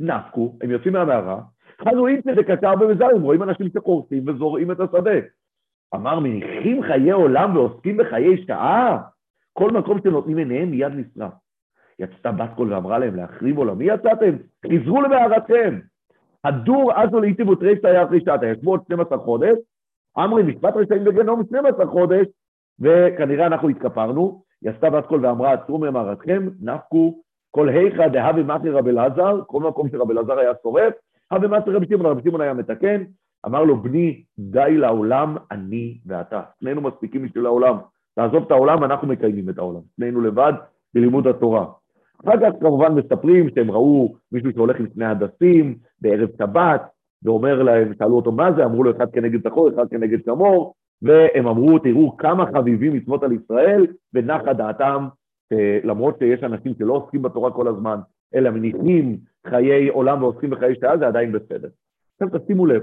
נפקו, הם יוצאים מהמערה, חנו אימצא דקצר במזרים, רואים אנשים שקורסים וזורעים את השדה. אמר, מניחים חיי עולם ועוסקים בחיי שעה? כל מקום שנותנים עיניהם מיד נשרף. יצאה בת קול ואמרה להם, להחריב עולמי יצאתם? חזרו למערתכם. הדור עזו לעיתים ותריסא היה אחרי שעתה, ישבו עוד 12 חודש, אמרי משפט רשעים בגנום 12 חודש, וכנראה אנחנו התכפרנו, עשתה בת קול ואמרה, עצרו ממערתכם, נפקו כל היכא דהווה מאחי רבי אלעזר, כל מקום שרבי אלעזר היה שורף, הווה מאחי רבי שמעון, רבי שמעון היה מתקן, אמר לו, בני, די לעולם, אני ואתה. שנינו מספיקים בשביל העולם. תעזוב את העולם, אנחנו מקיימים את העולם. שנינו לבד בלימוד התורה. אחר כך כמובן מספרים שהם ראו מישהו שהולך עם שני הדסים בערב שבת, ואומר להם, שאלו אותו מה זה, אמרו לו אחד כנגד זכור, אחד כנגד שמור, והם אמרו, תראו כמה חביבים מצוות על ישראל, ונחה דעתם, למרות שיש אנשים שלא עוסקים בתורה כל הזמן, אלא מניחים חיי עולם ועוסקים בחיי שעה, זה עדיין בסדר. עכשיו תשימו לב,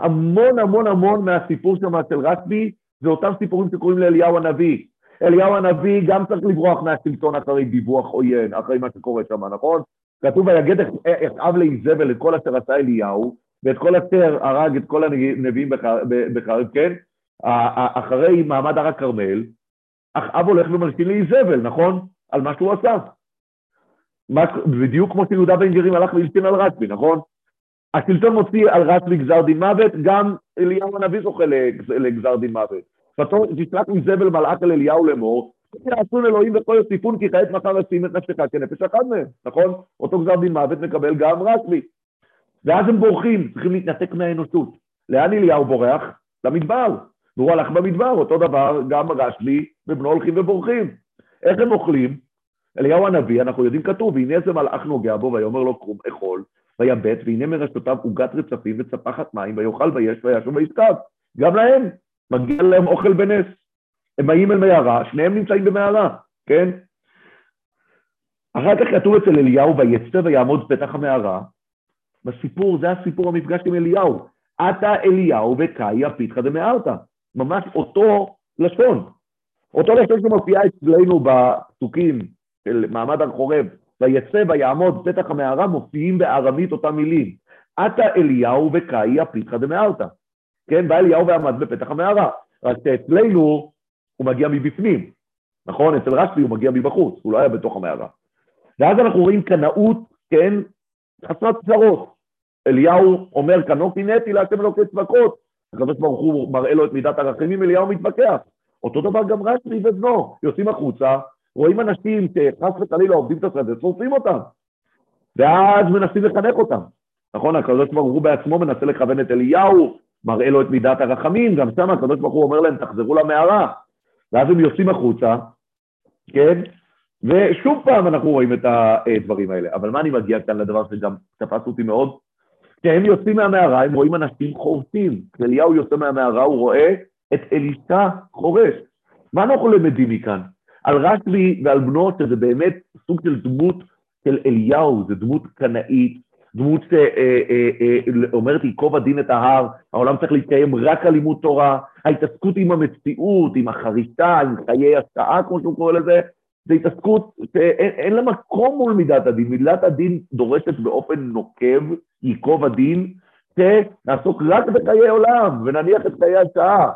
המון המון המון מהסיפור שם של רשב"י, זה אותם סיפורים שקוראים לאליהו הנביא. אליהו הנביא גם צריך לברוח מהשלטון אחרי דיווח עוין, אחרי מה שקורה שם, נכון? כתוב ויגד אכאב לאיזבל את כל אשר עשה אליהו, ואת כל אשר הרג את כל הנביאים בחרב, כן? אחרי מעמד הר הכרמל, אחאב הולך ומלשין לאיזבל, נכון? על מה שהוא עשה. בדיוק כמו שיהודה בן גרים הלך והלשין על רשב"י, נכון? השלטון מוציא על רשב"י גזר דין מוות, גם אליהו הנביא זוכה לגזר דין מוות. תשלח מזבל מלאך אל אליהו לאמור, יעשון אלוהים וכל יוסיפון כי כעת מחר ישים את נפשך כנפש אחד מהם, נכון? אותו גזר דין מוות מקבל גם רשב"י. ואז הם בורחים, צריכים להתנתק מהאנושות. לאן אליהו בורח? למדבר. והוא הלך במדבר, אותו דבר גם רשב"י ובנו הולכים ובורחים. איך הם אוכלים? אליהו הנביא, אנחנו יודעים כתוב, והנה איזה מלאך נוגע בו ויאמר לו קרום אכול, ויבט, והנה מרשתותיו עוגת רצפים וצפחת מים, ויאכל ויש וישוב וישכב. גם להם, מגיע להם אוכל בנס. הם באים אל מערה, שניהם נמצאים במערה, כן? אחר כך כתוב אצל אליהו, ויצא ויעמוד פתח המערה. בסיפור, זה הסיפור המפגש עם אליהו. עתה אליהו וקאיה פיתחא דמארתא. ממש אותו לשון. אותו לשון שמופיע אצלנו בפסוקים של מעמד הר חורב, ויצא ויעמוד פתח המערה, מופיעים בארמית אותם מילים. עתה אליהו וקאי הפיתחא דמארתא. כן, בא אליהו ועמד בפתח המערה. רק שאצלנו הוא מגיע מבפנים, נכון? אצל רשב"י הוא מגיע מבחוץ, הוא לא היה בתוך המערה. ואז אנחנו רואים קנאות, כן, חסרת צרות. אליהו אומר, קנאתי נטי להשם אלוקי צבקות. הקדוש ברוך הוא מראה לו את מידת הרחמים, אליהו מתווכח. אותו דבר גם רשב"י ובנו, יוצאים החוצה, רואים אנשים שחס וחלילה עובדים את השדה, שורפים אותם. ואז מנסים לחנך אותם. נכון, הקדוש ברוך הוא בעצמו מנסה לכוון את אליהו, מראה לו את מידת הרחמים, גם שם הקדוש ברוך הוא אומר להם, תחזרו למערה. ואז הם יוצאים החוצה, כן? ושוב פעם אנחנו רואים את הדברים האלה. אבל מה אני מגיע כאן לדבר שגם תפס אותי מאוד? כשהם יוצאים מהמערה, הם רואים אנשים חורסים. כשאליהו יוצא מהמערה, הוא רואה את אלישע חורש. מה אנחנו למדים מכאן? על רשב"י ועל בנו, שזה באמת סוג של דמות של אליהו, זו דמות קנאית, דמות שאומרת, ייקוב הדין את ההר, העולם צריך להתקיים רק על לימוד תורה, ההתעסקות עם המציאות, עם החריטה, עם חיי השעה, כמו שהוא קורא לזה, זו התעסקות שאין לה מקום מול מידת הדין. מידת הדין דורשת באופן נוקב, ייקוב הדין, שנעסוק רק בחיי עולם ונניח את חיי השעה.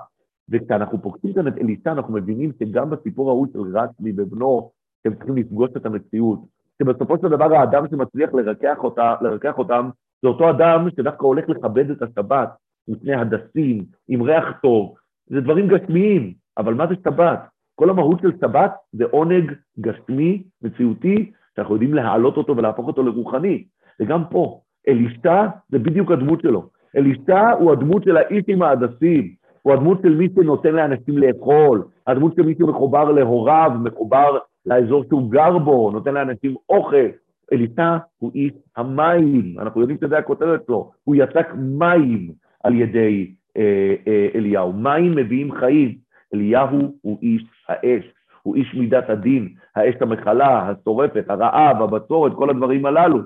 וכשאנחנו פוגשים כאן את אלישע, אנחנו מבינים שגם בסיפור ההוא של רצמי ובנו, הם צריכים לפגוש את המציאות. שבסופו של דבר האדם שמצליח לרכך, אותה, לרכך אותם, זה אותו אדם שדווקא הולך לכבד את השבת, מפני הדסים, עם ריח טוב. זה דברים גשמיים, אבל מה זה שבת? כל המהות של שבת זה עונג גשמי, מציאותי, שאנחנו יודעים להעלות אותו ולהפוך אותו לרוחני. וגם פה, אלישע זה בדיוק הדמות שלו. אלישע הוא הדמות של האיש עם ההדסים, הוא הדמות של מי שנותן לאנשים לאכול, הדמות של מי שמחובר להוריו, מחובר לאזור שהוא גר בו, נותן לאנשים אוכל. אלישע הוא איש המים, אנחנו יודעים שזה הכותרת שלו, הוא יצק מים על ידי אה, אה, אליהו, מים מביאים חיים. אליהו הוא איש האש, הוא איש מידת הדין, האש המכלה, השורפת, הרעב, הבצורת, כל הדברים הללו.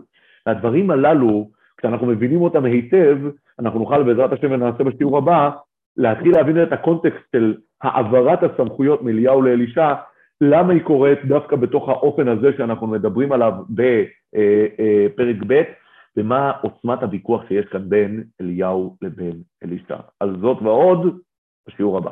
והדברים הללו, כשאנחנו מבינים אותם היטב, אנחנו נוכל בעזרת השם ונעשה בשיעור הבא, להתחיל להבין את הקונטקסט של העברת הסמכויות מאליהו לאלישע, למה היא קורית דווקא בתוך האופן הזה שאנחנו מדברים עליו בפרק ב', ומה עוצמת הוויכוח שיש כאן בין אליהו לבין אלישע. על זאת ועוד, בשיעור הבא.